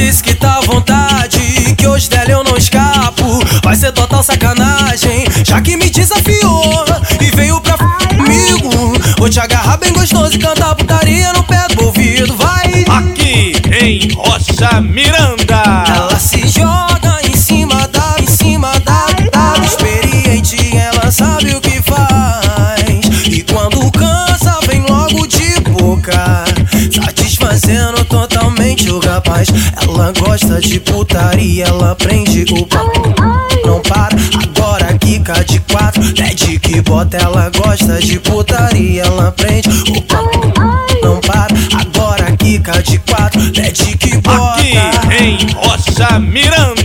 disse que tá à vontade, que hoje dela eu não escapo. Vai ser total sacanagem, já que me desafiou e veio pra comigo. Vou te agarrar bem gostoso e cantar putaria no pé do ouvido. O rapaz. Ela gosta de putaria, ela prende o papo. Não para, agora quica de quatro, pede que bota. Ela gosta de putaria, ela prende o papo. Não para, agora quica de quatro, pede que bota. Aqui em Rocha Miranda.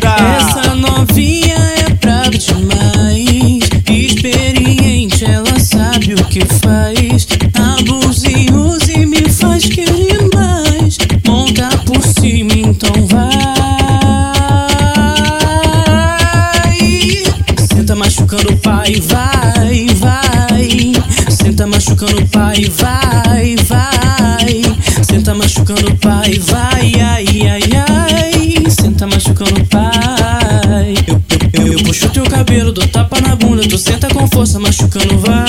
Pai, vai, vai. Senta machucando o pai, vai, vai. Senta machucando o pai, vai, ai, ai, ai. Senta machucando o pai. Eu, eu, eu puxo teu cabelo, dou tapa na bunda. Tu senta com força, machucando, vai.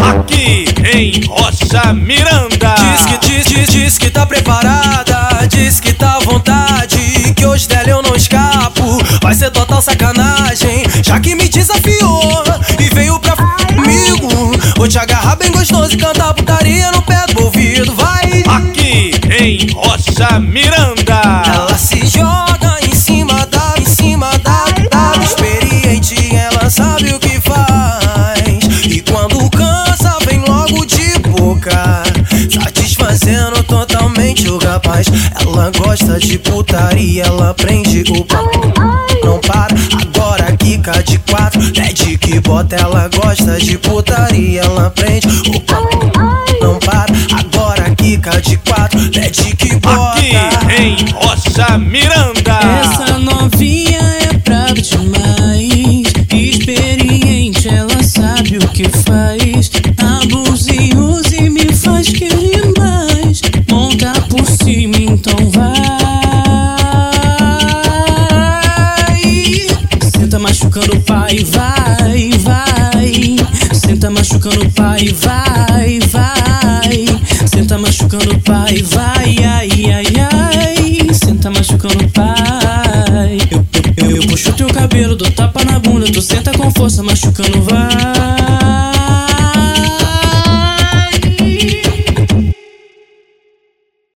Aqui em Rocha Miranda. Preparada, diz que tá à vontade, que hoje dela eu não escapo. Vai ser total sacanagem, já que me desafiou e veio pra f comigo. Vou te agarrar bem gostoso e cantar putaria no pé do ouvido, vai. Aqui em Rocha Miranda. Ela se joga em cima da, em cima da, da experiente, ela sabe o que faz. E quando cansa, vem logo de boca, satisfazendo totalmente o rapaz. Ela gosta de putaria, ela prende o papo. Não para, agora quica de quatro, pede que bota. Ela gosta de putaria, ela prende o papo. Não para, agora quica de quatro, pede que bota. Aqui em Rocha Miranda. Essa novinha é brava demais. Experiente, ela sabe o que faz. Pai, vai, vai. Senta machucando o pai, vai, vai. Senta machucando o pai, vai, ai, ai, ai. Senta machucando o pai. Eu, eu, eu puxo teu cabelo, dou tapa na bunda. Tu senta com força, machucando, vai.